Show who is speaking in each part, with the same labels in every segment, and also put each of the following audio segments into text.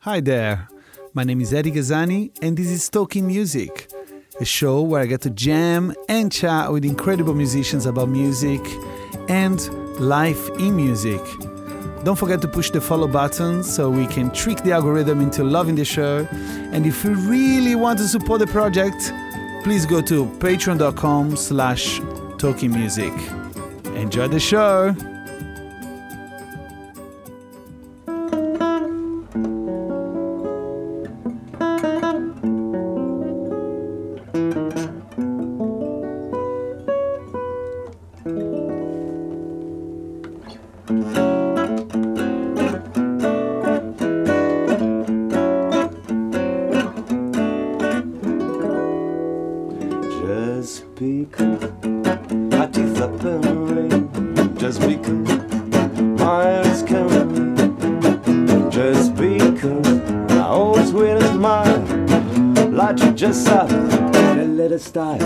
Speaker 1: Hi there, my name is Eddie Gazzani, and this is Talking Music, a show where I get to jam and chat with incredible musicians about music and life in music. Don't forget to push the follow button so we can trick the algorithm into loving the show. And if you really want to support the project, please go to patreon.com slash talking music. Enjoy the show!
Speaker 2: Just because eyes can be just because I always wear a smile, like you just up and let it style.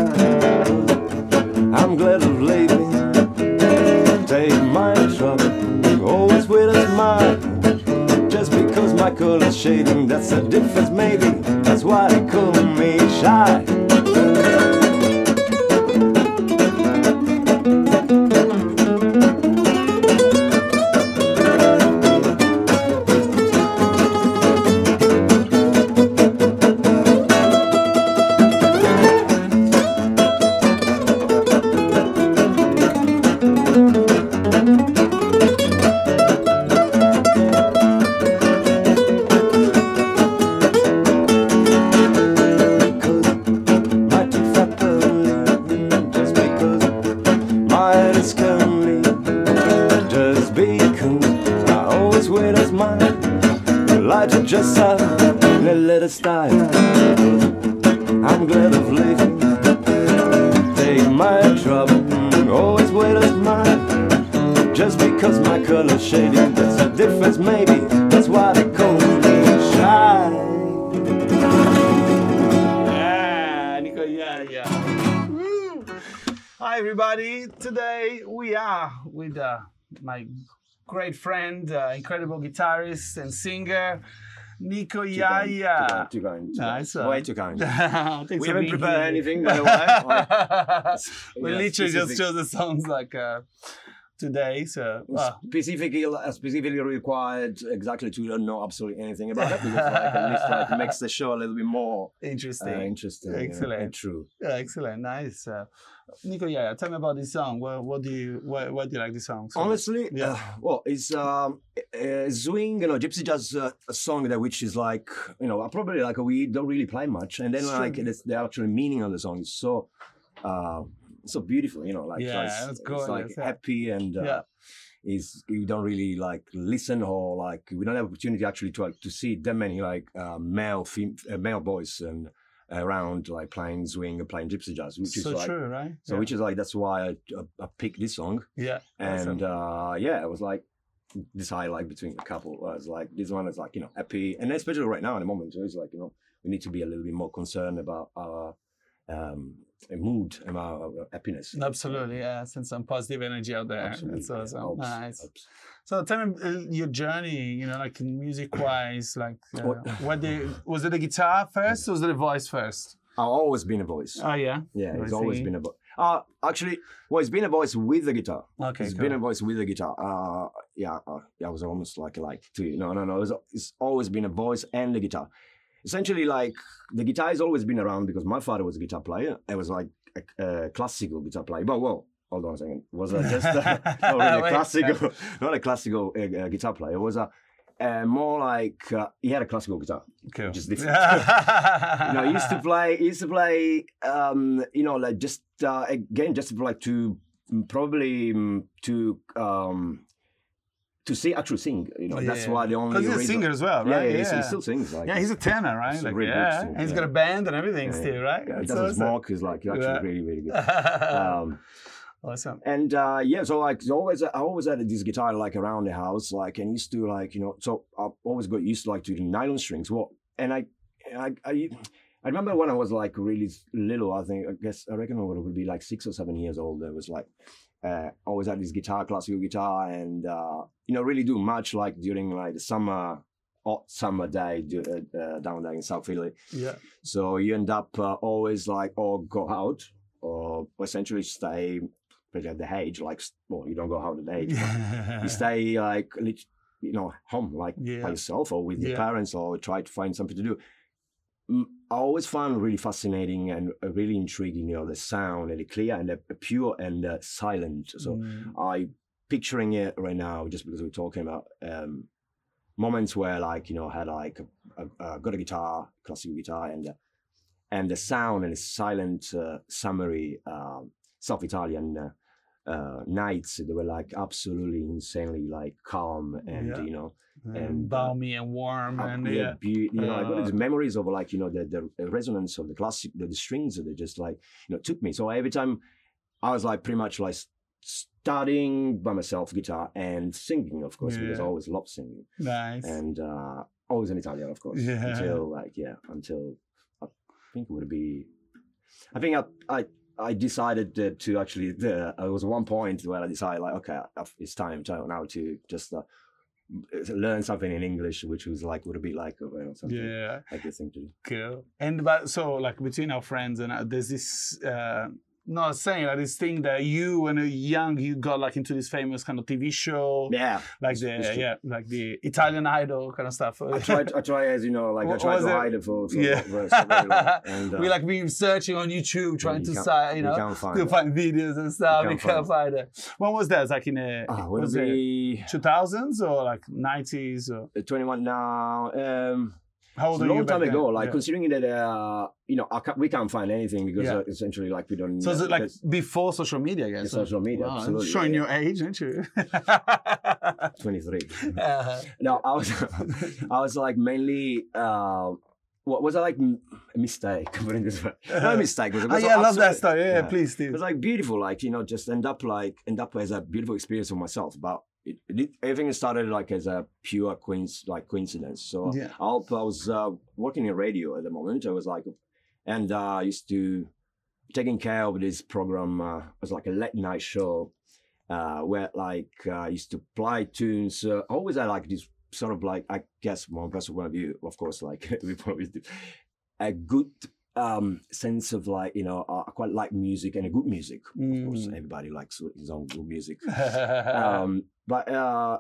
Speaker 2: I'm glad of leaving, take my trouble, always with a smile. Just because my color's shading, that's the difference, maybe. That's why they call me shy. Just a little style. I'm glad of living, take my trouble, always wear a smile, just because my color's shading, that's the difference, maybe. That's why they call me shy.
Speaker 1: Nico, yeah, yeah. Hi, everybody. Today we are with uh, my great friend, uh, incredible guitarist and singer, Nico Yaya.
Speaker 2: Too kind. Too kind.
Speaker 1: Nice one.
Speaker 2: Way too kind. We haven't prepared
Speaker 1: here.
Speaker 2: anything, by the way.
Speaker 1: we literally just chose the songs like uh, today. So, well,
Speaker 2: specifically, uh, specifically required exactly to know absolutely anything about it because like, at least like makes the show a little bit more uh,
Speaker 1: interesting.
Speaker 2: interesting you know,
Speaker 1: Excellent.
Speaker 2: and true.
Speaker 1: Yeah, excellent, nice. Uh, Nico, yeah, tell me about this song. What, what do you, why, why do you like this song? so?
Speaker 2: Honestly,
Speaker 1: Yeah.
Speaker 2: uh, well, it's um, uh, swing, you know, gypsy jazz, uh, a song that which is like, you know, probably like we don't really play much, and then like it's, the actual meaning of the song is so, uh, so beautiful, you know, like
Speaker 1: Yeah,
Speaker 2: it's, it's like
Speaker 1: gorgeous, yeah.
Speaker 2: happy and uh,
Speaker 1: Yeah.
Speaker 2: is you don't really like listen or like we don't have opportunity actually to like, to see that many like uh, male fem- uh, male boys and around like playing swing or playing gypsy jazz, which
Speaker 1: so
Speaker 2: is like
Speaker 1: true, right?
Speaker 2: so
Speaker 1: yeah.
Speaker 2: which is like that's why I, I, I picked this song
Speaker 1: yeah,
Speaker 2: and
Speaker 1: awesome.
Speaker 2: uh, yeah, it was like this highlight between a couple was like this one is like you know happy, and especially right now in the moment, so it's like you know we need to be a little bit more concerned about our um, mood and our, happiness.
Speaker 1: absolutely, yeah, send some positive energy out there.
Speaker 2: Absolutely,
Speaker 1: That's awesome.
Speaker 2: helps,
Speaker 1: nice.
Speaker 2: helps.
Speaker 1: So tell me uh, your journey. You know, like music wise, like uh,
Speaker 2: What-
Speaker 1: what the was it the guitar first or was it the voice first?
Speaker 2: I've always been a voice.
Speaker 1: Oh yeah.
Speaker 2: yeah, it's always been a voice. Uh, actually, well, it's been a voice with the guitar.
Speaker 1: Okay.
Speaker 2: it's
Speaker 1: cool.
Speaker 2: been a voice with the guitar. Uh, yeah, uh, yeah, I was almost like like two. No, no, no. It was, it's always been a voice and the guitar. Essentially, like the guitar has always been around because my father was a guitar player. I was like a, a classical guitar player. But well, hold on a second. Was uh, just uh, not really a classical, not a classical uh, uh, guitar player. It was a uh, more like uh, he had a classical guitar.
Speaker 1: cool.
Speaker 2: is different. you know, he used to play. He used to play. Um, you know, like just uh, again, just like to probably mm, to um, to see actually sing. You know,
Speaker 1: Oh,
Speaker 2: that's
Speaker 1: yeah.
Speaker 2: why the only
Speaker 1: Because he's a singer as well,
Speaker 2: Yeah,
Speaker 1: right?
Speaker 2: yeah, he's- he still sings. Like,
Speaker 1: yeah, he's a tenor, right? Like,
Speaker 2: really
Speaker 1: yeah, and he's
Speaker 2: yeah.
Speaker 1: got a band and everything
Speaker 2: Yeah,
Speaker 1: still, right?
Speaker 2: Yeah, he
Speaker 1: That's
Speaker 2: doesn't
Speaker 1: awesome.
Speaker 2: smoke. He's like actually
Speaker 1: Yeah.
Speaker 2: really, really good. Um,
Speaker 1: awesome.
Speaker 2: and uh, yeah, so like so always, I always had this guitar like around the house, like and used to like you know, so I always got used to like to the nylon strings. What and I, I, I, I remember when I was like really little. I think I guess I reckon I would be like six or seven years old. I was like uh, always had this guitar, classical guitar, and uh, you know really do much like during like the summer hot summer day uh, uh, down there in South Italy.
Speaker 1: Yeah.
Speaker 2: So you end up uh, always like, or go out, or essentially stay. But at the age, like, well, you don't go out at the age. but you stay like, you know, home, like
Speaker 1: Yeah.
Speaker 2: by yourself or with your parents, or try to find something to do. I always found really fascinating and uh, really intriguing, you know, the sound and the clear and the pure and the silent. So
Speaker 1: Mm,
Speaker 2: I picturing it right now just because we're talking about um, moments where like you know I had like a, a, a got a guitar, classical guitar, and uh, and the sound and the silent uh, summery um South Italian uh, uh, nights they were like absolutely insanely like calm and
Speaker 1: Yeah.
Speaker 2: you know
Speaker 1: and
Speaker 2: uh,
Speaker 1: balmy and warm
Speaker 2: uh,
Speaker 1: and
Speaker 2: yeah,
Speaker 1: yeah.
Speaker 2: beau- you know, I got
Speaker 1: Uh,
Speaker 2: these memories of like you know the, the resonance of the classic, the, the strings that just like you know took me. So every time I was like pretty much like studying by myself guitar and singing, of course, because I
Speaker 1: Yeah.
Speaker 2: always loved singing
Speaker 1: Nice.
Speaker 2: and uh, always in Italian, of course,
Speaker 1: Yeah.
Speaker 2: until like yeah, until I think it would be. I think I I. I decided to, to actually. The, there was one point where I decided, like, okay, it's time to, now to just uh, learn something in English, which was like would be like you know, something
Speaker 1: yeah.
Speaker 2: like a thing to do.
Speaker 1: Cool. And but so like between our friends and uh, there's this uh not saying like this thing that you when you're young you got like into this famous kind of TV show
Speaker 2: Yeah,
Speaker 1: like the yeah like the Italian Idol kind of stuff.
Speaker 2: I tried. I try as you know, like I
Speaker 1: What
Speaker 2: tried to
Speaker 1: it?
Speaker 2: hide it for, for,
Speaker 1: Yeah.
Speaker 2: for. And uh,
Speaker 1: we like been searching on YouTube trying
Speaker 2: you
Speaker 1: to
Speaker 2: can't-
Speaker 1: say you know
Speaker 2: can't find
Speaker 1: to
Speaker 2: it.
Speaker 1: find videos and stuff.
Speaker 2: You
Speaker 1: You
Speaker 2: can't
Speaker 1: can't find it. When was that? Like in a
Speaker 2: ah,
Speaker 1: was
Speaker 2: it
Speaker 1: it 2000s or like 90s or
Speaker 2: uh, 21 now? Um,
Speaker 1: how
Speaker 2: it's
Speaker 1: old
Speaker 2: a
Speaker 1: are you
Speaker 2: long time ago.
Speaker 1: then?
Speaker 2: Like
Speaker 1: Yeah.
Speaker 2: considering that uh, you know I can't, we can't find anything because
Speaker 1: Yeah.
Speaker 2: uh, essentially like we don't.
Speaker 1: So is it like before social media, I guess?
Speaker 2: Social media,
Speaker 1: Wow,
Speaker 2: absolutely,
Speaker 1: Showing your age, aren't you?
Speaker 2: 23.
Speaker 1: Uh,
Speaker 2: No, I was I was like mainly. Uh, what was I like m- a mistake? Put it this way. Not a mistake. But it
Speaker 1: oh, yeah, I love that story. Yeah,
Speaker 2: yeah.
Speaker 1: please,
Speaker 2: It
Speaker 1: Steve.
Speaker 2: was like beautiful, like you know, just end up like end up as a beautiful experience for myself. But it, it, everything started like as a pure coinc- like coincidence. So
Speaker 1: Yeah.
Speaker 2: I, I was uh, working in radio at the moment. I was like, and uh, I used to taking care of this program. Uh, it was like a late night show uh, where like uh, I used to play tunes. Uh, always I like this sort of like I guess one personal point of view, of course, like we always do, a good um sense of like you know I quite like music and a good music. Of course,
Speaker 1: Mm.
Speaker 2: everybody likes his own good music. um, but uh,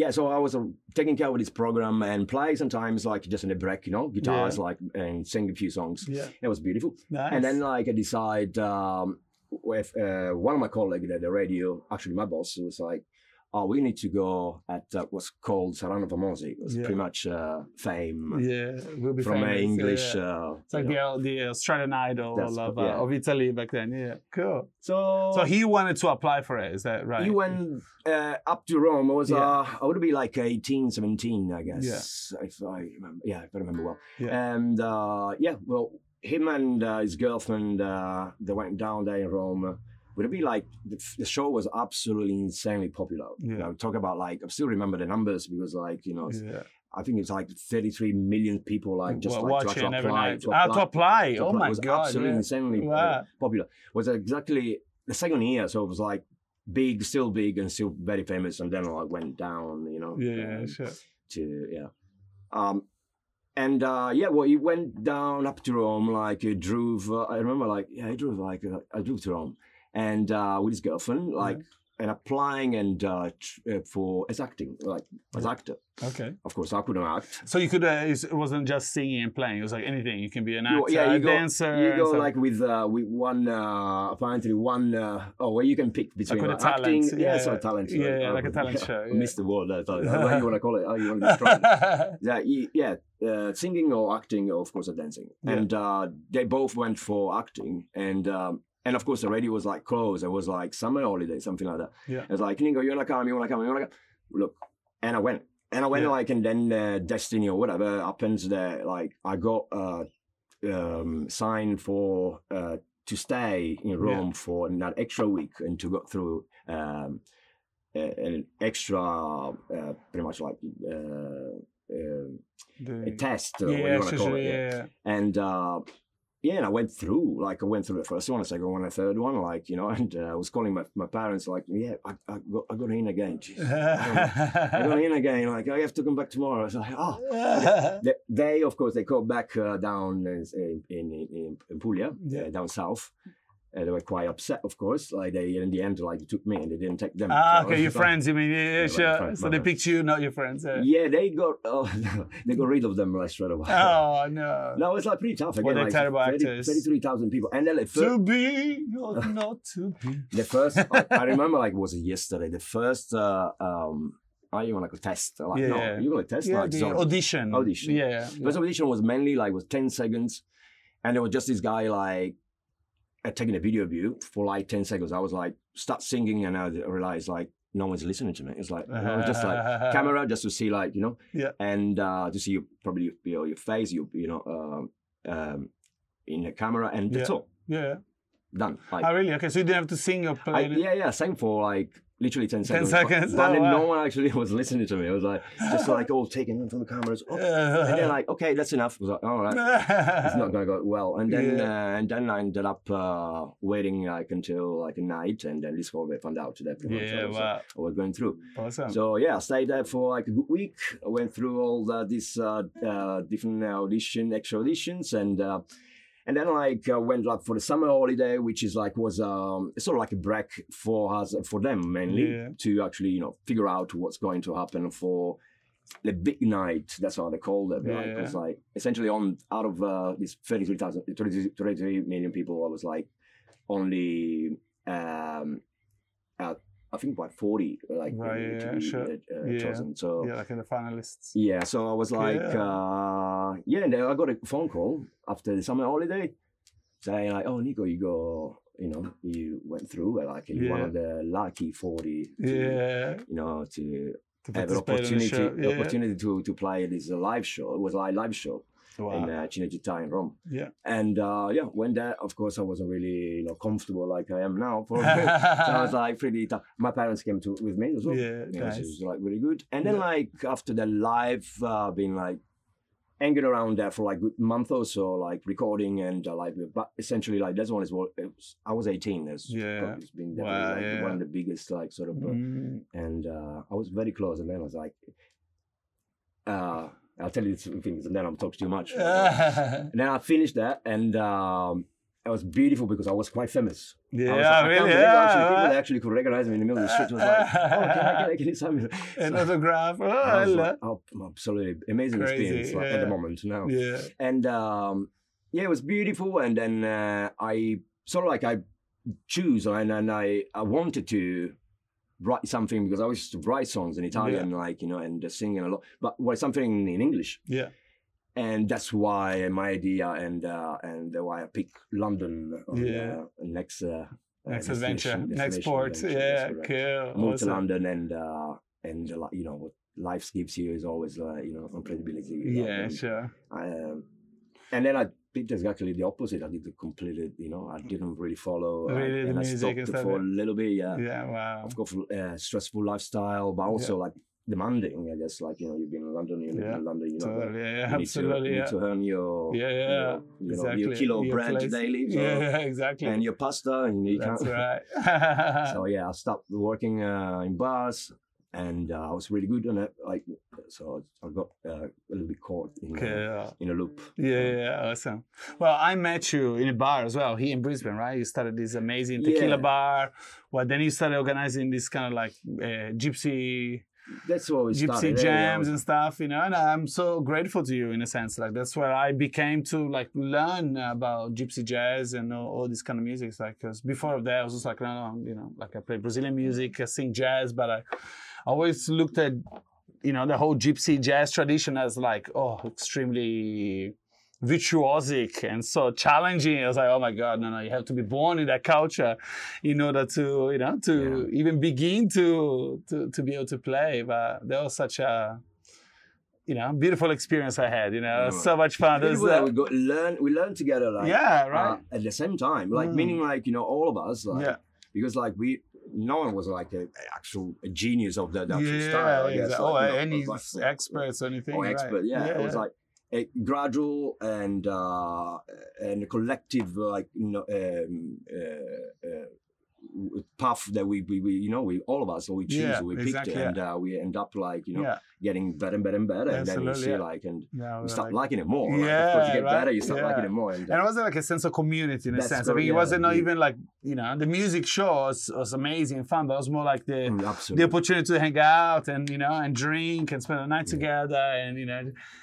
Speaker 2: yeah, so I was uh, taking care of this program and play sometimes like just in a break, you know, guitars like and sing a few songs.
Speaker 1: yeah,
Speaker 2: It was beautiful.
Speaker 1: nice.
Speaker 2: And then like I decide um, with uh, one of my colleagues at the radio, actually my boss was like, "Oh, we need to go at uh, what's called Sarano Famosi. It was
Speaker 1: Yeah.
Speaker 2: pretty much uh, fame
Speaker 1: yeah, we'll be
Speaker 2: from
Speaker 1: famous,
Speaker 2: uh, English.
Speaker 1: yeah.
Speaker 2: Uh,
Speaker 1: It's like
Speaker 2: you know.
Speaker 1: the, the Australian Idol of,
Speaker 2: co- yeah.
Speaker 1: uh, of Italy back then. Yeah, cool.
Speaker 2: so
Speaker 1: So he wanted to apply for it. Is that right?
Speaker 2: he went uh, up to Rome. I was uh, I would be like 18, 17, I guess, Yeah. if I remember. Yeah, if I remember well.
Speaker 1: Yeah.
Speaker 2: And uh, yeah, well, him and uh, his girlfriend uh, they went down there in Rome. Would it be like the, the show was absolutely insanely popular? You
Speaker 1: Yeah.
Speaker 2: know, talk about like I still remember the numbers because like you know
Speaker 1: yeah.
Speaker 2: I think it's like 33 million people like just
Speaker 1: Wa-
Speaker 2: like to
Speaker 1: watching
Speaker 2: actually
Speaker 1: every
Speaker 2: apply,
Speaker 1: night.
Speaker 2: to
Speaker 1: Ah, to apply.
Speaker 2: to
Speaker 1: Oh
Speaker 2: apply.
Speaker 1: my
Speaker 2: it was
Speaker 1: god.
Speaker 2: absolutely
Speaker 1: yeah.
Speaker 2: insanely
Speaker 1: Wow.
Speaker 2: popular. Was exactly the second year, so it was like big, still big, and still very famous, and then like went down, you know.
Speaker 1: Yeah, yeah,
Speaker 2: um,
Speaker 1: sure.
Speaker 2: To yeah, um, and uh, yeah, well, he went down up to Rome, like he drove. Uh, I remember, like yeah, I drove like uh, I drove to Rome, and uh, with his girlfriend, like. And applying and uh, tr- uh, for as acting, like as actor.
Speaker 1: Okay.
Speaker 2: Of course, I couldn't act.
Speaker 1: So you could. Uh, it wasn't just singing and playing. It was like anything. You can be an
Speaker 2: You-
Speaker 1: actor,
Speaker 2: yeah, you
Speaker 1: a
Speaker 2: go,
Speaker 1: dancer.
Speaker 2: You go like with uh, with one uh, apparently one uh, oh where you can pick between like,
Speaker 1: the
Speaker 2: acting,
Speaker 1: talent,
Speaker 2: yeah,
Speaker 1: yeah.
Speaker 2: so talent,
Speaker 1: Yeah, yeah,
Speaker 2: uh,
Speaker 1: like a talent
Speaker 2: yeah,
Speaker 1: show, yeah.
Speaker 2: missed the word. Thought, how you want to call it? How you want to describe it? Yeah, y- yeah, uh, singing or acting, or of course, or dancing.
Speaker 1: Yeah.
Speaker 2: And uh, they both went for acting, and um, and of course, the radio was like closed. It was like summer holiday, something like that.
Speaker 1: Yeah.
Speaker 2: It was like, Nico, you wanna come? You wanna come? You wanna come? Look, and I went. And I went
Speaker 1: Yeah.
Speaker 2: like, and then uh, destiny or whatever happens there. Like I got uh, um, signed for uh, to stay in Rome for that extra week and to go through um, an extra, uh, pretty much like uh, uh, a
Speaker 1: The-
Speaker 2: test, or what you
Speaker 1: yeah,
Speaker 2: want to call it. yeah.
Speaker 1: yeah.
Speaker 2: And uh, yeah, and I went through, like I went through the first one, the second one, the third one, like, you know, and uh, I was calling my, my parents, like, yeah, I, I, got, I got in again. Jeez, I got in again. Like, I have to come back tomorrow. I was like, oh. They, they, of course, they go back uh, down in, in, in, in Puglia,
Speaker 1: Yeah.
Speaker 2: uh, down south. And they were quite upset, of course. Like they, in the end, like they took me and they didn't take them.
Speaker 1: ah,
Speaker 2: So
Speaker 1: okay, your
Speaker 2: like-
Speaker 1: friends. You mean? Yeah, yeah,
Speaker 2: Yeah,
Speaker 1: sure.
Speaker 2: friends,
Speaker 1: so they
Speaker 2: friends.
Speaker 1: picked you, not your friends. Yeah.
Speaker 2: Yeah, they got oh, they got rid of them like straight away.
Speaker 1: Oh no.
Speaker 2: No, it's like pretty tough. Again,
Speaker 1: Were they're
Speaker 2: like
Speaker 1: terrible
Speaker 2: 30
Speaker 1: actors?
Speaker 2: 33,000 people. And then like,
Speaker 1: To
Speaker 2: fir-
Speaker 1: be or not to be.
Speaker 2: the first, I, I remember like it was yesterday, the first, uh, um, I even like a test. Like,
Speaker 1: Yeah,
Speaker 2: no,
Speaker 1: yeah.
Speaker 2: you like test?
Speaker 1: Yeah,
Speaker 2: like, so-
Speaker 1: audition.
Speaker 2: Audition.
Speaker 1: Yeah.
Speaker 2: The first audition was mainly like was 10 seconds. And there was just this guy like uh, taking a video of you for like 10 seconds. I was like, start singing and I realized like no one's listening to me. It's like, I was just like, camera just to see like, you know,
Speaker 1: Yeah.
Speaker 2: and uh, to see you probably your, your face, you, you know, um, um, in the camera and that's
Speaker 1: Yeah.
Speaker 2: all.
Speaker 1: Yeah.
Speaker 2: Done. Like,
Speaker 1: Oh, really? Okay, so you didn't have to sing or play. it?
Speaker 2: yeah, yeah, same for like literally 10 seconds.
Speaker 1: 10
Speaker 2: But-
Speaker 1: seconds,
Speaker 2: But,
Speaker 1: oh, wow.
Speaker 2: no one actually was listening to me. It was like, just like, oh, taking them from the cameras. Oh. And then like, okay, that's enough. I was like, all right. It's not gonna go well, and then
Speaker 1: Yeah.
Speaker 2: uh, and then I ended up uh, waiting like until like a night, and then this whole they found out that
Speaker 1: yeah,
Speaker 2: I was,
Speaker 1: wow.
Speaker 2: I was going through.
Speaker 1: Awesome.
Speaker 2: So yeah, I stayed there for like a good week. I went through all the, these uh, uh, different audition, extra auditions, and uh, and then like uh, went like for the summer holiday, which is like was um, sort of like a break for us for them mainly
Speaker 1: Yeah.
Speaker 2: to actually you know figure out what's going to happen for the big night. That's how they called it.
Speaker 1: Yeah.
Speaker 2: It was like essentially on out of uh, these 33,000, 33 33 million people, I was like only um, uh, I think about forty like
Speaker 1: Right, yeah, sure.
Speaker 2: uh, uh,
Speaker 1: Yeah.
Speaker 2: chosen. So
Speaker 1: yeah, like in the finalists.
Speaker 2: yeah, so I was like,
Speaker 1: Yeah.
Speaker 2: uh, yeah, and I got a phone call after the summer holiday saying like, oh, Nico, you go, you know, you went through, like, you're one of the lucky 40 to,
Speaker 1: Yeah.
Speaker 2: you know, to
Speaker 1: To
Speaker 2: have an opportunity.
Speaker 1: Yeah.
Speaker 2: opportunity to, to play this live show. It was a live, live show
Speaker 1: Wow.
Speaker 2: in uh, Cinecittà in Rome.
Speaker 1: yeah.
Speaker 2: And uh, yeah, when that, of course, I wasn't really, you know, comfortable like I am now. For so I was like pretty tough. My parents came to with me as well.
Speaker 1: Yeah,
Speaker 2: Yeah,
Speaker 1: nice.
Speaker 2: it was like really good. And then
Speaker 1: Yeah.
Speaker 2: like after the live, uh, been like hanging around there for like a good month or so, like recording and uh, like, but essentially like that's one is what it was, I was 18. It's,
Speaker 1: Yeah.
Speaker 2: it's been
Speaker 1: Wow,
Speaker 2: like
Speaker 1: yeah.
Speaker 2: one of the biggest like sort of, uh,
Speaker 1: Mm.
Speaker 2: and uh, I was very close. And then I was like, uh, I'll tell you some things, and then I'm talking too much. And then I finished that, and um, it was beautiful because I was quite famous. I was
Speaker 1: yeah,
Speaker 2: like, I
Speaker 1: really. Yeah.
Speaker 2: actually, people actually could recognize me in the middle of the street. It was like, oh, can I, get, can you sign me?
Speaker 1: An autograph. Oh,
Speaker 2: I like, oh, absolutely amazing
Speaker 1: Crazy,
Speaker 2: experience like, at the moment now.
Speaker 1: yeah.
Speaker 2: And um, yeah, it was beautiful. And then uh, I sort of like I choose and, and I, I wanted to write something because I used to write songs in Italian, like, you know, and uh, singing a lot, but write something in English.
Speaker 1: Yeah.
Speaker 2: And that's why my idea and uh, and why I pick London on
Speaker 1: Yeah.
Speaker 2: uh, next uh,
Speaker 1: Next
Speaker 2: uh,
Speaker 1: adventure.
Speaker 2: destination-
Speaker 1: Next
Speaker 2: destination
Speaker 1: port.
Speaker 2: adventure,
Speaker 1: Yeah. Cool.
Speaker 2: moved to London and uh, and uh, you know what life gives you is always uh, you know unpredictability.
Speaker 1: Yeah,
Speaker 2: and,
Speaker 1: sure.
Speaker 2: um, and then I did exactly the opposite. I did the completely, you know, I didn't really follow.
Speaker 1: Really, the
Speaker 2: and I
Speaker 1: music
Speaker 2: stopped
Speaker 1: and
Speaker 2: for a little bit. Yeah,
Speaker 1: Yeah, wow.
Speaker 2: of course, uh, stressful lifestyle, but also like demanding. I guess like you know, you've been in London, you live
Speaker 1: Yeah,
Speaker 2: in London, you know.
Speaker 1: Totally. Yeah, yeah,
Speaker 2: you need to,
Speaker 1: absolutely.
Speaker 2: you
Speaker 1: yeah.
Speaker 2: need to earn your
Speaker 1: Yeah,
Speaker 2: you
Speaker 1: yeah.
Speaker 2: know, you know, your kilo of
Speaker 1: Your
Speaker 2: bread
Speaker 1: place.
Speaker 2: daily. So,
Speaker 1: Yeah, yeah, exactly.
Speaker 2: and your pasta, and you
Speaker 1: That's
Speaker 2: can't.
Speaker 1: right.
Speaker 2: so yeah, I stopped working uh, in bars, and uh, I was really good on it. Like, so I got uh, a little bit caught in, uh,
Speaker 1: okay.
Speaker 2: in a loop.
Speaker 1: Yeah, yeah, awesome. Well, I met you in a bar as well here in Brisbane, right? You started this amazing tequila
Speaker 2: Yeah.
Speaker 1: bar. Well, then you started organizing this kind of like uh, gypsy
Speaker 2: That's what we
Speaker 1: gypsy
Speaker 2: started. yeah,
Speaker 1: jams
Speaker 2: yeah.
Speaker 1: and stuff, you know. And I'm so grateful to you in a sense. Like that's where I became to like learn about gypsy jazz and all, all this kind of music. It's like because before that I was just like, no, no, you know, like I play Brazilian music, I sing jazz, but I always looked at you know the whole gypsy jazz tradition as like oh extremely virtuosic and so challenging. I was like, oh my god, no, no, you have to be born in that culture in order to, you know, to even begin to, to to be able to play. But that was such a, you know, beautiful experience I had. You know,
Speaker 2: Yeah.
Speaker 1: so much fun. There's, uh,
Speaker 2: we got learn. We learn together, like
Speaker 1: yeah,
Speaker 2: uh,
Speaker 1: right.
Speaker 2: at the same time, like
Speaker 1: Mm.
Speaker 2: meaning like you know all of us, like
Speaker 1: yeah,
Speaker 2: because like we, no one was like a, a actual a genius of the, the actual
Speaker 1: yeah,
Speaker 2: style. I guess,
Speaker 1: exactly.
Speaker 2: like,
Speaker 1: oh, any
Speaker 2: like-
Speaker 1: experts or anything?
Speaker 2: or
Speaker 1: right.
Speaker 2: expert. Yeah, it was like, a gradual and uh, and a collective like you know um, uh, uh, path that we, we, we you know we all of us we choose
Speaker 1: Yeah,
Speaker 2: we picked
Speaker 1: exactly,
Speaker 2: it and uh, we end up like you know
Speaker 1: yeah,
Speaker 2: getting better and better and better and then you see
Speaker 1: yeah.
Speaker 2: like and
Speaker 1: yeah.
Speaker 2: you start
Speaker 1: like-
Speaker 2: liking it more. like,
Speaker 1: Yeah,
Speaker 2: course, you get
Speaker 1: right,
Speaker 2: better, you start
Speaker 1: yeah.
Speaker 2: liking it more. And, uh,
Speaker 1: And it wasn't like a sense of community in a sense. I
Speaker 2: correct,
Speaker 1: mean, it wasn't not even like you know the music show was, was amazing and fun, but it was more like the
Speaker 2: mm,
Speaker 1: the opportunity to hang out and you know and drink and spend the night together and you know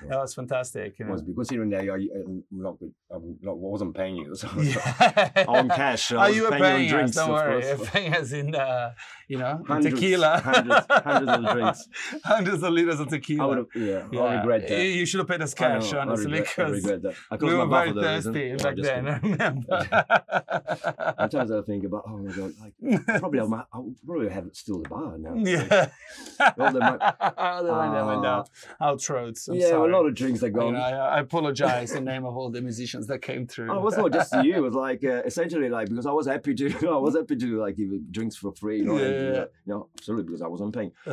Speaker 1: that was fantastic. You know.
Speaker 2: was because considering that I, I, not, I not, wasn't paying you, so
Speaker 1: Yeah.
Speaker 2: on cash. So I
Speaker 1: Oh,
Speaker 2: was
Speaker 1: you
Speaker 2: paying
Speaker 1: paying
Speaker 2: drinks,
Speaker 1: don't worry. You're paying us in, uh, you know,
Speaker 2: Hundreds,
Speaker 1: tequila.
Speaker 2: hundreds, hundreds of drinks.
Speaker 1: hundreds of liters of
Speaker 2: I
Speaker 1: tequila.
Speaker 2: would have, yeah,
Speaker 1: Yeah.
Speaker 2: I regret that.
Speaker 1: You- should have paid us
Speaker 2: know,
Speaker 1: cash,
Speaker 2: I
Speaker 1: honestly, because
Speaker 2: regret that. I
Speaker 1: we were
Speaker 2: my
Speaker 1: very thirsty back then. I remember.
Speaker 2: Sometimes I think about, oh my god, like probably I might, I'll probably have still the bar now.
Speaker 1: yeah.
Speaker 2: All the mon-
Speaker 1: All the money that went
Speaker 2: Uh,
Speaker 1: our throats. I'm
Speaker 2: yeah,
Speaker 1: sorry.
Speaker 2: a lot of drinks are
Speaker 1: You
Speaker 2: gone.
Speaker 1: know, I, I apologize in name of all the musicians that came through.
Speaker 2: Oh, it was not just you. It was like uh, essentially like because I was happy to, I was happy to like give drinks for free. You know, and,
Speaker 1: Yeah.
Speaker 2: uh, you know, absolutely because I wasn't paying. we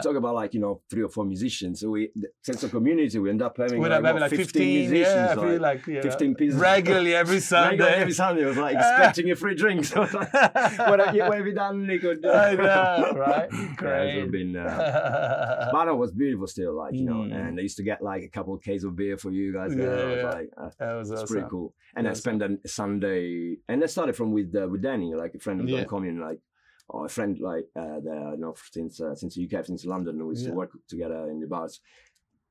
Speaker 2: talk about like you know three or four musicians. So we the sense of community. We end up having like, what,
Speaker 1: like 15,
Speaker 2: musicians.
Speaker 1: yeah,
Speaker 2: like,
Speaker 1: like, yeah,
Speaker 2: 15 pieces.
Speaker 1: regularly every Sunday.
Speaker 2: Regular every Sunday, it was like expecting a free drink. So I like, what have you, what have you done, Nico?
Speaker 1: I know, right?
Speaker 2: Yeah, been, uh, but it was beautiful still, like you know.
Speaker 1: Mm.
Speaker 2: And I used to get like a couple of cases of beer for you guys.
Speaker 1: Yeah,
Speaker 2: there. It
Speaker 1: yeah.
Speaker 2: was like uh,
Speaker 1: that was
Speaker 2: it's
Speaker 1: awesome.
Speaker 2: pretty cool. And I
Speaker 1: Awesome.
Speaker 2: spent a Sunday, and I started from with uh, with Danny, like a friend of
Speaker 1: Yeah.
Speaker 2: the commune, like or a friend like uh, that I know since uh, since the UK, since London. We used
Speaker 1: Yeah.
Speaker 2: to work together in the bars.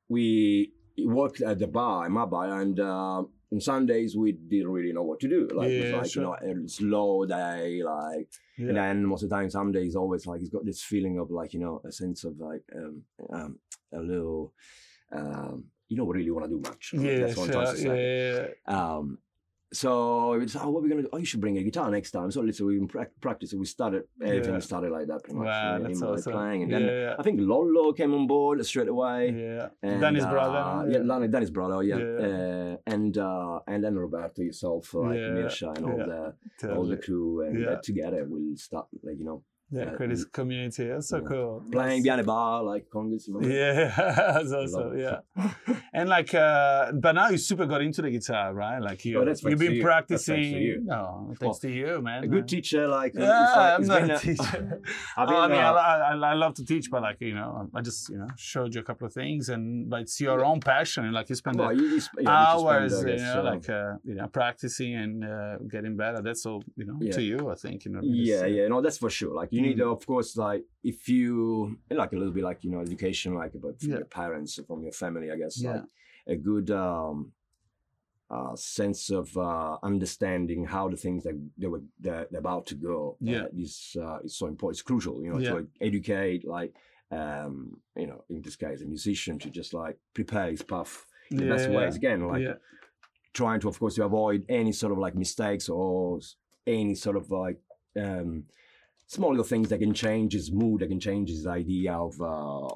Speaker 2: We worked at the bar in my bar, and uh, on Sundays we didn't really know what to do. Like it
Speaker 1: Yeah,
Speaker 2: was like
Speaker 1: sure.
Speaker 2: you know a slow day, like
Speaker 1: Yeah.
Speaker 2: and then most of the time, some days always like he's got this feeling of like you know a sense of like um, um a little um you don't really want to do much.
Speaker 1: Yeah,
Speaker 2: that's what I'm trying
Speaker 1: sure.
Speaker 2: to say.
Speaker 1: yeah.
Speaker 2: Um, so we decided, oh, what are we gonna do? Oh, you should bring a guitar next time. So let's we pra- practice. We started everything
Speaker 1: Yeah.
Speaker 2: started like that pretty much.
Speaker 1: Wow, that's
Speaker 2: and like,
Speaker 1: awesome.
Speaker 2: playing, and
Speaker 1: yeah,
Speaker 2: then
Speaker 1: yeah.
Speaker 2: I think Lolo came on board straight away.
Speaker 1: yeah.
Speaker 2: And,
Speaker 1: Danny's
Speaker 2: uh,
Speaker 1: brother.
Speaker 2: yeah, Danny, Danny's brother, yeah,
Speaker 1: Yeah.
Speaker 2: Uh, and uh, and then Roberto yourself, like
Speaker 1: Yeah,
Speaker 2: Mirsha, and all
Speaker 1: yeah,
Speaker 2: the all the crew, and
Speaker 1: Yeah.
Speaker 2: uh, together we'll start like you know
Speaker 1: Yeah,
Speaker 2: uh,
Speaker 1: create this community. That's so
Speaker 2: yeah.
Speaker 1: cool.
Speaker 2: playing behind the bar like know?
Speaker 1: Yeah, that's
Speaker 2: it.
Speaker 1: Yeah, and like, uh, but now you super got into the guitar, right? Like you,
Speaker 2: Oh, that's
Speaker 1: you've been
Speaker 2: you. That's thanks to
Speaker 1: practicing.
Speaker 2: you.
Speaker 1: No, thanks to you, man.
Speaker 2: A good teacher, like
Speaker 1: Yeah,
Speaker 2: like-
Speaker 1: I'm not a
Speaker 2: a-
Speaker 1: teacher. Oh, I mean,
Speaker 2: uh,
Speaker 1: I, I, I love to teach, but like you know, I just you know showed you a couple of things, and but it's your own passion, and like you spend
Speaker 2: well, you, yeah, you
Speaker 1: hours,
Speaker 2: spend,
Speaker 1: you
Speaker 2: guess,
Speaker 1: know,
Speaker 2: uh,
Speaker 1: like uh, you know, practicing and uh, getting better. That's all you know
Speaker 2: Yeah.
Speaker 1: to you, I think. You know.
Speaker 2: yeah,
Speaker 1: uh,
Speaker 2: yeah, no, that's for sure. Like you need,
Speaker 1: Mm.
Speaker 2: to, of course, like if you like a little bit like you know education, like about from
Speaker 1: Yeah.
Speaker 2: your parents, from your family, I guess,
Speaker 1: Yeah.
Speaker 2: like a good um, uh, sense of uh, understanding how the things that they were they're, they're about to go.
Speaker 1: Yeah.
Speaker 2: uh, is uh, is so important. It's crucial, you know,
Speaker 1: Yeah.
Speaker 2: to educate, like um, you know, in this case, a musician to just like prepare his path in the best ways. Again, like trying to, of course, to avoid any sort of like mistakes or any sort of like um, small little things that can change his mood, that can change his idea of uh,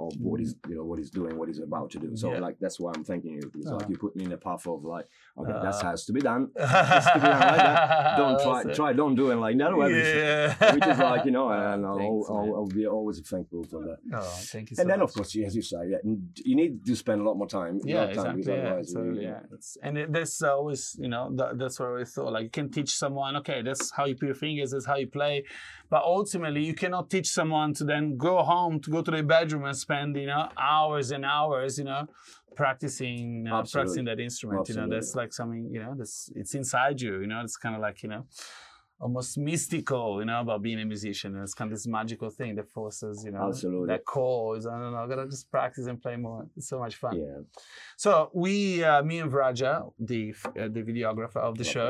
Speaker 2: of what he's you know what he's doing, what he's about to do. So.
Speaker 1: Yeah.
Speaker 2: like that's why I'm thanking you because like
Speaker 1: Uh.
Speaker 2: you put me in a path of like okay, that
Speaker 1: Uh.
Speaker 2: has to be done. To be done like that. Don't try
Speaker 1: Awesome.
Speaker 2: try don't do it like that.
Speaker 1: Yeah.
Speaker 2: Which is like you know, and I'll,
Speaker 1: thanks,
Speaker 2: I'll. I'll be always thankful for that.
Speaker 1: Oh, thank you so
Speaker 2: And then,
Speaker 1: much.
Speaker 2: of course, as you say, yeah, you need to spend a lot more time.
Speaker 1: yeah,
Speaker 2: of time
Speaker 1: exactly. Yeah, so,
Speaker 2: you-
Speaker 1: yeah. And it, that's always, you know, that, that's what I always thought. Like, you can teach someone, okay, that's how you put your fingers, that's how you play. But ultimately, you cannot teach someone to then go home, to go to their bedroom and spend, you know, hours and hours, you know, practicing, uh, practicing that instrument. You know, that's like something, you know, that's it's inside you. You know, it's kind of like, you know. Almost mystical, you know, about being a musician. It's kind of this magical thing that forces, you know,
Speaker 2: Absolutely.
Speaker 1: that cause. I don't know. I gotta just practice and play more. It's so much fun.
Speaker 2: Yeah.
Speaker 1: So we, uh, me and Vraja, the uh, the videographer of the show,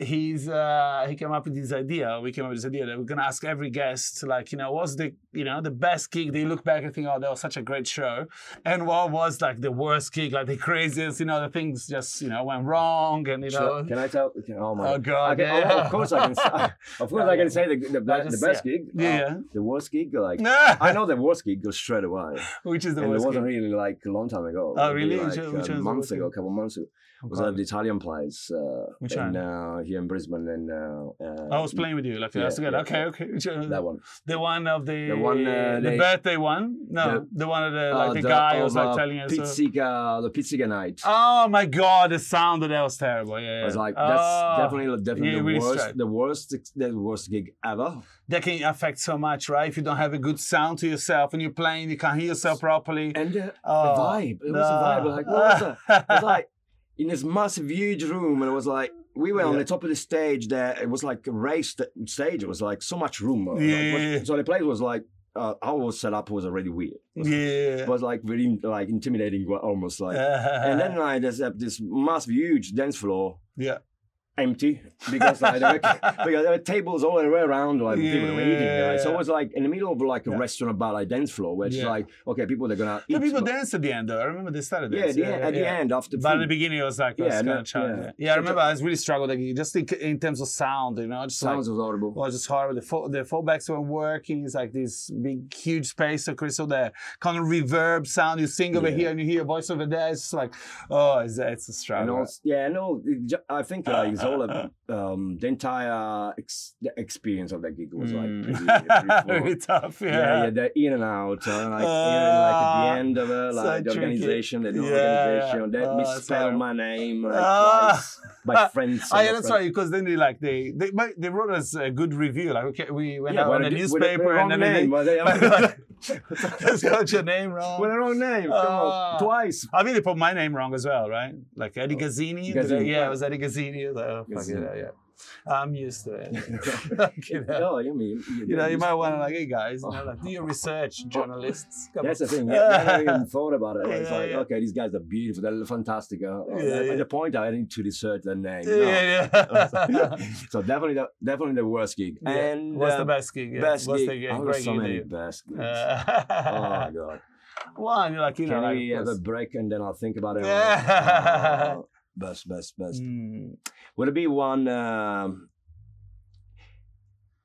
Speaker 1: he's uh, he came up with this idea. We came up with this idea that we're gonna ask every guest, like, you know, what's the you know the best gig? They look back and think, oh, that was such a great show, and what was like the worst gig, like the craziest, you know, the things just you know went wrong, and you know.
Speaker 2: Can I tell? can- Oh my!
Speaker 1: Oh God!
Speaker 2: Can,
Speaker 1: yeah.
Speaker 2: oh, of course I can. Say, of course I can say the the, the best
Speaker 1: yeah.
Speaker 2: gig.
Speaker 1: Yeah,
Speaker 2: uh. The worst gig, like
Speaker 1: yeah.
Speaker 2: I know the worst gig goes straight away,
Speaker 1: Which is the
Speaker 2: and it wasn't
Speaker 1: gig?
Speaker 2: really like a long time ago.
Speaker 1: Oh, really?
Speaker 2: Like
Speaker 1: Which- which one's
Speaker 2: a
Speaker 1: the
Speaker 2: month ago, a couple months ago.
Speaker 1: Oh,
Speaker 2: was at the Italian place uh,
Speaker 1: Which
Speaker 2: in,
Speaker 1: one?
Speaker 2: uh, here in Brisbane, and uh, uh,
Speaker 1: I was playing with you, like
Speaker 2: yeah,
Speaker 1: together.
Speaker 2: yeah,
Speaker 1: okay,
Speaker 2: yeah.
Speaker 1: okay.
Speaker 2: That one.
Speaker 1: The one of the.
Speaker 2: The one, uh,
Speaker 1: the
Speaker 2: they-
Speaker 1: birthday one? No,
Speaker 2: The-
Speaker 1: the, one of the
Speaker 2: Uh,
Speaker 1: like the, guy
Speaker 2: of,
Speaker 1: was like
Speaker 2: uh,
Speaker 1: telling us. uh,
Speaker 2: Pizzica, the Pizzica night.
Speaker 1: Oh my god, the sound of that was terrible. Yeah,
Speaker 2: I
Speaker 1: yeah.
Speaker 2: was like, that's
Speaker 1: Oh,
Speaker 2: definitely definitely
Speaker 1: yeah,
Speaker 2: the
Speaker 1: really
Speaker 2: worst, the worst, the worst gig ever.
Speaker 1: that can affect so much, right? If you don't have a good sound to yourself and you're playing, you can't hear yourself properly.
Speaker 2: And the,
Speaker 1: Oh,
Speaker 2: the vibe, it was a vibe. Like, what was that? It was like in this massive, huge room, and it was like we were on the top of the stage. There, it was like a raised stage. It was like so much room.
Speaker 1: Yeah,
Speaker 2: it was-
Speaker 1: yeah, yeah.
Speaker 2: So the place was like. Uh, how it was set up was already weird.
Speaker 1: yeah.
Speaker 2: It was like very like intimidating, almost like. and then like there's uh, this massive, huge dance floor,
Speaker 1: yeah.
Speaker 2: Empty because like there were, because there were tables all the way around, like people were eating. Right? So it was like in the middle of like a
Speaker 1: Yeah.
Speaker 2: restaurant bar, like dance floor, where it's
Speaker 1: Yeah.
Speaker 2: like okay, people they're gonna eat.
Speaker 1: The people
Speaker 2: but-
Speaker 1: danced at the end though. I remember they started
Speaker 2: yeah,
Speaker 1: dancing.
Speaker 2: the, end- at the end after.
Speaker 1: But at the beginning, it was like,
Speaker 2: Yeah,
Speaker 1: yeah,
Speaker 2: no- yeah.
Speaker 1: Yeah. I remember I was really struggled, like, just in, in terms of sound, you know, just
Speaker 2: sounds
Speaker 1: like,
Speaker 2: was horrible.
Speaker 1: well, just horrible. The, fo- the fallbacks weren't working. It's like this big, huge space of crystal there. Kind of reverb sound. You sing over
Speaker 2: Yeah.
Speaker 1: here and you hear a voice over there. It's like, oh, it's, it's a
Speaker 2: And
Speaker 1: struggle.
Speaker 2: also, yeah, no, it I think uh, like it's about um, the entire ex- the experience of that gig was like
Speaker 1: Mm.
Speaker 2: pretty, pretty.
Speaker 1: Very tough, yeah.
Speaker 2: yeah, yeah, the in and out, uh, like, even, like at
Speaker 1: Ah,
Speaker 2: the end of it,
Speaker 1: so
Speaker 2: like the
Speaker 1: tricky.
Speaker 2: organization, the
Speaker 1: Yeah,
Speaker 2: organization, they
Speaker 1: oh,
Speaker 2: misspelled
Speaker 1: sorry.
Speaker 2: my name like
Speaker 1: Ah.
Speaker 2: twice by friends.
Speaker 1: Oh,
Speaker 2: and
Speaker 1: yeah,
Speaker 2: my
Speaker 1: that's right. Because then they like they they they wrote us a good review. Like okay, we went out on the
Speaker 2: a- a-
Speaker 1: newspaper and then
Speaker 2: name,
Speaker 1: they, Let's got your name wrong.
Speaker 2: with the wrong name, come
Speaker 1: Ah.
Speaker 2: on, twice.
Speaker 1: I mean, they put my name wrong as well, right? Like Eddie Gazzini.
Speaker 2: Gazzini,
Speaker 1: yeah, it was Eddie Gazzini. Like, fuck it, yeah. I'm used to it. you know,
Speaker 2: No, I mean,
Speaker 1: you, know, you might want to like, hey guys, you know, like do your research, journalists. Come
Speaker 2: That's
Speaker 1: on.
Speaker 2: the thing. Yeah, I never even thought about it. It's
Speaker 1: Yeah,
Speaker 2: like,
Speaker 1: yeah.
Speaker 2: okay, these guys are beautiful. They're fantastic. Uh,
Speaker 1: Yeah,
Speaker 2: at the point, I need to research their name. No.
Speaker 1: Yeah, yeah.
Speaker 2: so definitely, the, definitely the worst gig. And
Speaker 1: What's
Speaker 2: uh,
Speaker 1: the best gig?
Speaker 2: Best
Speaker 1: What's
Speaker 2: gig.
Speaker 1: the gig?
Speaker 2: Oh, so
Speaker 1: gig
Speaker 2: many best gigs.
Speaker 1: you-
Speaker 2: oh my god.
Speaker 1: One, you're like, you know,
Speaker 2: Can
Speaker 1: like,
Speaker 2: we have a break and then I'll think about it?
Speaker 1: Yeah.
Speaker 2: Oh, best, best, best.
Speaker 1: Mm.
Speaker 2: Would it be one? Um,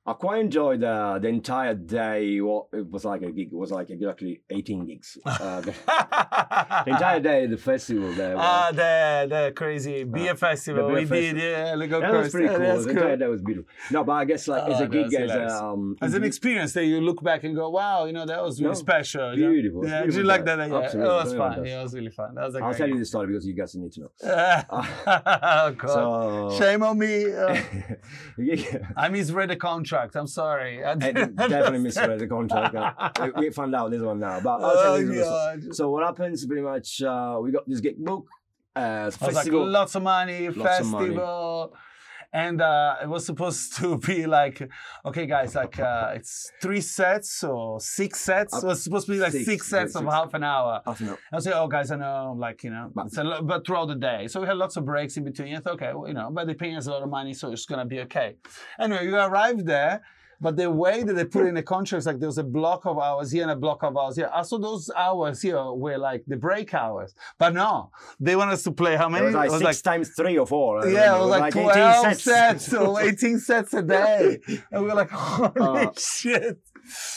Speaker 2: I quite enjoyed uh, the entire day. Well, it was like a gig. It was like exactly 18 gigs. Uh, the the entire day, the festival there. was-
Speaker 1: Ah, the the crazy beer festival
Speaker 2: beer
Speaker 1: we
Speaker 2: festival.
Speaker 1: did, yeah, Lego
Speaker 2: that was pretty
Speaker 1: Yeah,
Speaker 2: cool.
Speaker 1: that's
Speaker 2: The entire
Speaker 1: cool.
Speaker 2: day was beautiful. No, but I guess like as
Speaker 1: Oh,
Speaker 2: a gig, as um,
Speaker 1: As an experience that you look back and go, wow, you know, that was really
Speaker 2: No,
Speaker 1: special.
Speaker 2: beautiful,
Speaker 1: Yeah, did you like that? Yeah,
Speaker 2: Absolutely,
Speaker 1: it was fun. Yeah, it was really fun. That was a
Speaker 2: I'll tell you the story because you guys need to know.
Speaker 1: oh, God.
Speaker 2: So
Speaker 1: Shame on me. Uh,
Speaker 2: yeah,
Speaker 1: I misread the contract. I'm sorry. I didn't
Speaker 2: definitely misread the contract. Uh, we, we found out this one now, but I'll tell
Speaker 1: Oh,
Speaker 2: you the.
Speaker 1: God.
Speaker 2: So what happens? Pretty much, uh, we got this gig book. Uh,
Speaker 1: was like, lots of money,
Speaker 2: Lots of money.
Speaker 1: And uh, it was supposed to be like, okay, guys, like uh, it's three sets or six sets. It was supposed to be like six,
Speaker 2: six,
Speaker 1: sets
Speaker 2: yeah,
Speaker 1: of
Speaker 2: six.
Speaker 1: half an hour.
Speaker 2: Half an hour.
Speaker 1: I was like, oh, guys, I know, like, you know,
Speaker 2: But-
Speaker 1: it's a lot, but throughout the day. So we had lots of breaks in between. I thought, okay, well, you know, but they're paying us a lot of money, so it's going to be okay. Anyway, you arrived there, but the way that they put in the contracts, like there was a block of hours here and a block of hours here. I saw those hours here were like the break hours. But no, they want us to play how
Speaker 2: It
Speaker 1: many?
Speaker 2: was like six times three or four.
Speaker 1: Yeah, it
Speaker 2: remember.
Speaker 1: was like,
Speaker 2: 18
Speaker 1: 12 sets. or 18 sets a day. And we were like, oh. holy
Speaker 2: Oh.
Speaker 1: shit.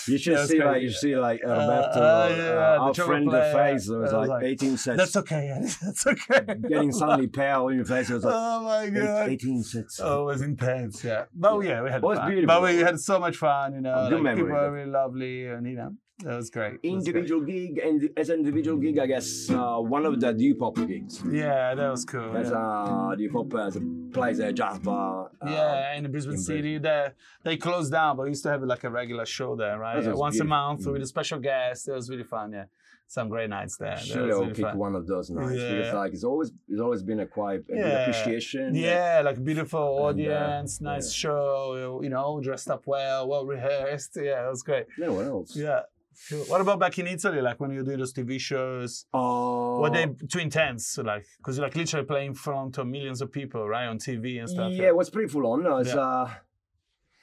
Speaker 2: You should
Speaker 1: Yeah,
Speaker 2: see like you see like Roberto,
Speaker 1: uh,
Speaker 2: uh,
Speaker 1: yeah, the
Speaker 2: our friend, the
Speaker 1: player.
Speaker 2: face. It was like,
Speaker 1: like,
Speaker 2: 18 sets.
Speaker 1: That's okay. That's okay.
Speaker 2: Getting suddenly pale in your face. It was like
Speaker 1: oh my god.
Speaker 2: 18 sets.
Speaker 1: Oh, it was intense, yeah. But yeah, we had
Speaker 2: It was beautiful.
Speaker 1: But we had so much fun, you know.
Speaker 2: Good
Speaker 1: like,
Speaker 2: memory,
Speaker 1: people were really lovely, and you know, that was great. It was great.
Speaker 2: individual gig and as an individual gig, I guess uh, one of the Dupop gigs.
Speaker 1: Yeah, that was cool.
Speaker 2: There's
Speaker 1: yeah.
Speaker 2: uh, Dupop as a plays a jazz bar. uh,
Speaker 1: yeah, in the Brisbane
Speaker 2: in
Speaker 1: City, they they closed down, but we used to have like a regular show there, right? Once a
Speaker 2: beautiful.
Speaker 1: month with a special guest. It was really fun. Yeah, some great nights there.
Speaker 2: Should
Speaker 1: really
Speaker 2: pick
Speaker 1: fun.
Speaker 2: one of those nights because like it's always it's always been a quite a
Speaker 1: Yeah.
Speaker 2: appreciation.
Speaker 1: Yeah, like beautiful
Speaker 2: And, uh,
Speaker 1: audience, nice
Speaker 2: yeah.
Speaker 1: show. You know, dressed up well, well rehearsed. Yeah, it was great.
Speaker 2: Yeah, what else?
Speaker 1: Yeah. Cool. What about back in Italy? Like when you do those TV shows,
Speaker 2: Uh,
Speaker 1: were they too intense? Like, because you're like literally playing in front of millions of people, right, on TV and stuff.
Speaker 2: Yeah, it was pretty full on. No, it's,
Speaker 1: Yeah.
Speaker 2: uh,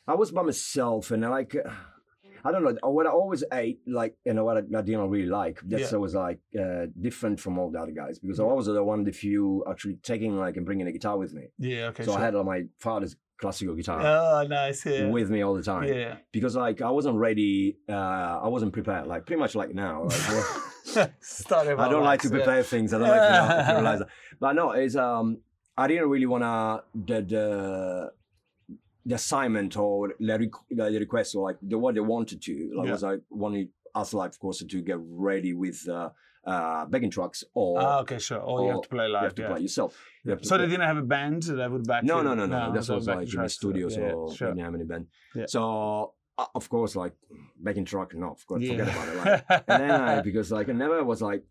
Speaker 2: I was by myself and I like, I don't know, what I always ate, like, you know, what I, I didn't really like. That's
Speaker 1: Yeah.
Speaker 2: was like uh, different from all the other guys because I was the one of the few actually taking like and bringing a guitar with me.
Speaker 1: Yeah. Okay.
Speaker 2: so
Speaker 1: sure.
Speaker 2: I had uh, my father's classical guitar
Speaker 1: Oh, nice. Yeah.
Speaker 2: with me all the time
Speaker 1: yeah.
Speaker 2: because like I wasn't ready, uh, I wasn't prepared, like pretty much like now. Like,
Speaker 1: Started
Speaker 2: I don't like to prepare things. I don't like to, you realize that. But no, it's um, I didn't really wanna the the the assignment or the, requ- the request or like the what they wanted to like
Speaker 1: Yeah.
Speaker 2: was I wanted us like of course to get ready with uh, uh, backing tracks or
Speaker 1: Ah, okay, sure. Or, you have to play live you
Speaker 2: have to
Speaker 1: yeah.
Speaker 2: play yourself. You to
Speaker 1: So they didn't have a band that would back
Speaker 2: no,
Speaker 1: you?
Speaker 2: no, no, no, This was like in the
Speaker 1: tracks,
Speaker 2: studio,
Speaker 1: yeah,
Speaker 2: so
Speaker 1: yeah,
Speaker 2: we
Speaker 1: sure.
Speaker 2: didn't have any band.
Speaker 1: Yeah.
Speaker 2: So uh, of course, like backing track, no, of course, forget about it. Like, and then I, because like I never was like,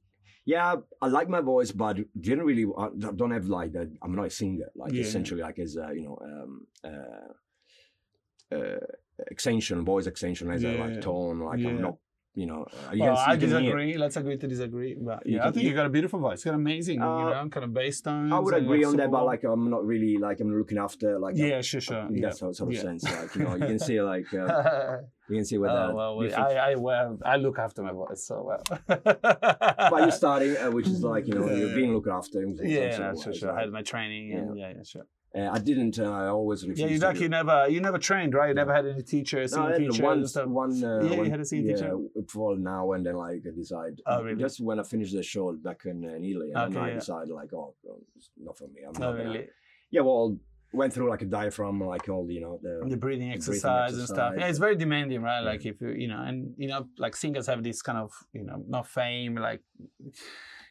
Speaker 2: yeah, I like my voice, but didn't really I don't have like that. I'm not a singer, like
Speaker 1: Yeah.
Speaker 2: essentially like as a, you know, um, uh, uh, extension, voice extension as a like tone. Like
Speaker 1: Yeah.
Speaker 2: I'm not, you know, uh, you
Speaker 1: Well,
Speaker 2: can
Speaker 1: I disagree. Let's agree to disagree. But yeah, I think
Speaker 2: you-
Speaker 1: got a beautiful voice. You got amazing,
Speaker 2: Uh,
Speaker 1: you know, kind of bass tones.
Speaker 2: I would agree on that, but like I'm not really like I'm looking after like
Speaker 1: yeah, sure, sure.
Speaker 2: in
Speaker 1: yeah.
Speaker 2: that sort, of
Speaker 1: yeah.
Speaker 2: sense. Like you know, you can see like uh, you can see what
Speaker 1: oh,
Speaker 2: the
Speaker 1: well, we, I, I, well, I look after my voice so well.
Speaker 2: but you're starting, uh, which is like you know you're being looked after.
Speaker 1: Yeah,
Speaker 2: sort
Speaker 1: no,
Speaker 2: of
Speaker 1: sure, sure. I had my training, and yeah, yeah, sure.
Speaker 2: Uh, I didn't. Uh, I always refused.
Speaker 1: Yeah, you you never, you never trained, right? You never had any teachers,
Speaker 2: No, I had one, one, uh,
Speaker 1: Yeah, you had a singing teacher?
Speaker 2: Yeah, for now and then, like I decide.
Speaker 1: Oh, really?
Speaker 2: Just when I finished the show back in uh, Italy, and
Speaker 1: Okay,
Speaker 2: I
Speaker 1: yeah.
Speaker 2: decided like, oh, it's not for me. I'm
Speaker 1: Oh,
Speaker 2: not gonna-
Speaker 1: really?
Speaker 2: Yeah, well, went through like a diaphragm, like all the, you know the.
Speaker 1: the breathing
Speaker 2: breathing
Speaker 1: exercise and stuff. Yeah, it's very demanding, right? Like if you, you know, and you know, like singers have this kind of, you know, not fame, like,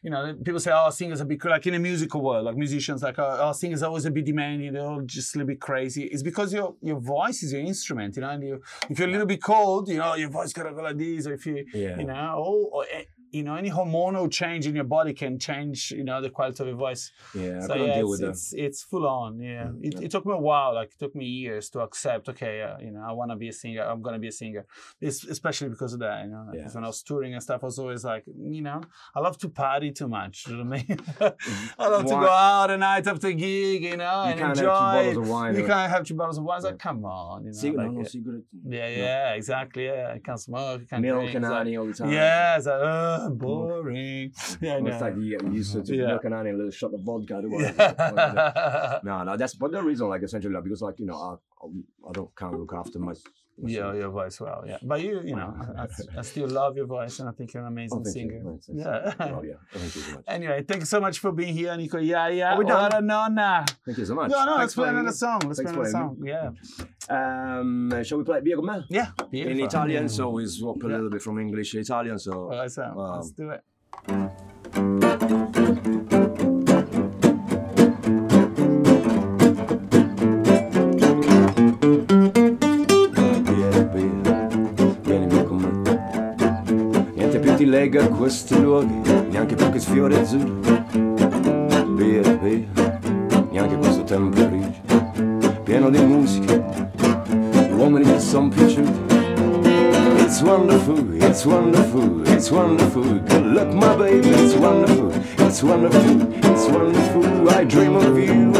Speaker 1: you know, people say, oh, singers are a bit cra-" like in the musical world, like musicians, like, oh, oh, singers are always a bit demanding, they're all just a little bit crazy. It's because your your voice is your instrument, you know, and you, if you're a little bit cold, you know, your voice gotta go like this, or if you,
Speaker 2: Yeah.
Speaker 1: you know, or, or eh, you know, any hormonal change in your body can change, you know, the quality of your voice.
Speaker 2: Yeah, I
Speaker 1: So
Speaker 2: couldn't
Speaker 1: yeah,
Speaker 2: deal
Speaker 1: it's,
Speaker 2: with that.
Speaker 1: it's it's full on. Yeah,
Speaker 2: Mm,
Speaker 1: it, it took me a while. Like it took me years to accept. Okay, uh, you know, I want to be a singer. I'm gonna be a singer. It's especially because of that. You know, like, 'cause when I was touring and stuff, I was always like, you know, I love to party too much. You know what I mean? I love to go out a night after gig. You know,
Speaker 2: You
Speaker 1: and
Speaker 2: can't have two bottles of wine.
Speaker 1: you
Speaker 2: or-
Speaker 1: can't have two bottles of wine. It's like, come on, you know.
Speaker 2: Cig- no,
Speaker 1: like,
Speaker 2: no
Speaker 1: uh,
Speaker 2: cigarette.
Speaker 1: yeah, yeah, exactly. Yeah, I can't smoke. I can't
Speaker 2: Milk
Speaker 1: drink.
Speaker 2: and
Speaker 1: it's like-
Speaker 2: honey all the time.
Speaker 1: yeah, it's like, uh, boring. Yeah,
Speaker 2: Well, It's like you get used to, to
Speaker 1: Yeah.
Speaker 2: milk and honey and a little shot of vodka.
Speaker 1: Yeah.
Speaker 2: no, no, that's but the reason, like essentially, like, because like you know, I, I- I don't can't look after my.
Speaker 1: Yeah, your voice well, yeah. But you, you know, I, I still love your voice, and I think you're an amazing
Speaker 2: Oh,
Speaker 1: singer. Yeah.
Speaker 2: Oh, yeah. Thank you so much.
Speaker 1: Anyway, thank you so much for being here, Nico. Yeah, yeah.
Speaker 2: Are we done?
Speaker 1: Nonna.
Speaker 2: Thank you so much.
Speaker 1: No, no, let's
Speaker 2: Thanks
Speaker 1: play another song. Let's
Speaker 2: Thanks
Speaker 1: play another song. Yeah.
Speaker 2: Um, shall we play con me?
Speaker 1: Yeah.
Speaker 2: In
Speaker 1: beautiful.
Speaker 2: Italian, so we swap a
Speaker 1: Yeah.
Speaker 2: little bit from English to Italian. So
Speaker 1: so
Speaker 2: Wow.
Speaker 1: let's do it.
Speaker 2: Lega questi luoghi, neanche più che sfiori azzurri. Via, via, neanche questo tempo grigio, pieno di musica, uomini che son piaciuti. It's wonderful, it's wonderful, it's wonderful. Good luck, my baby, it's wonderful, it's wonderful, it's wonderful. I dream of you,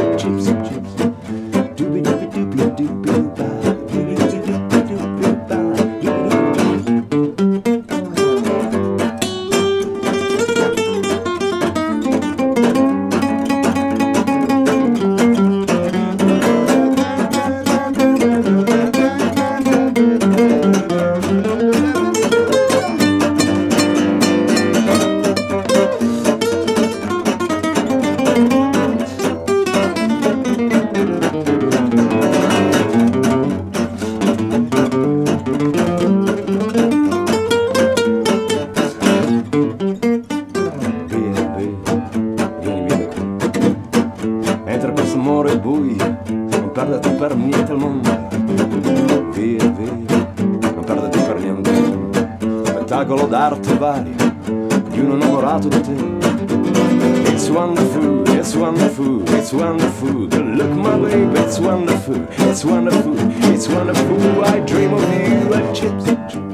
Speaker 2: wonderful, it's wonderful. Good look, my baby, it's wonderful, it's wonderful, it's wonderful. I dream of you, gypsy. Doobie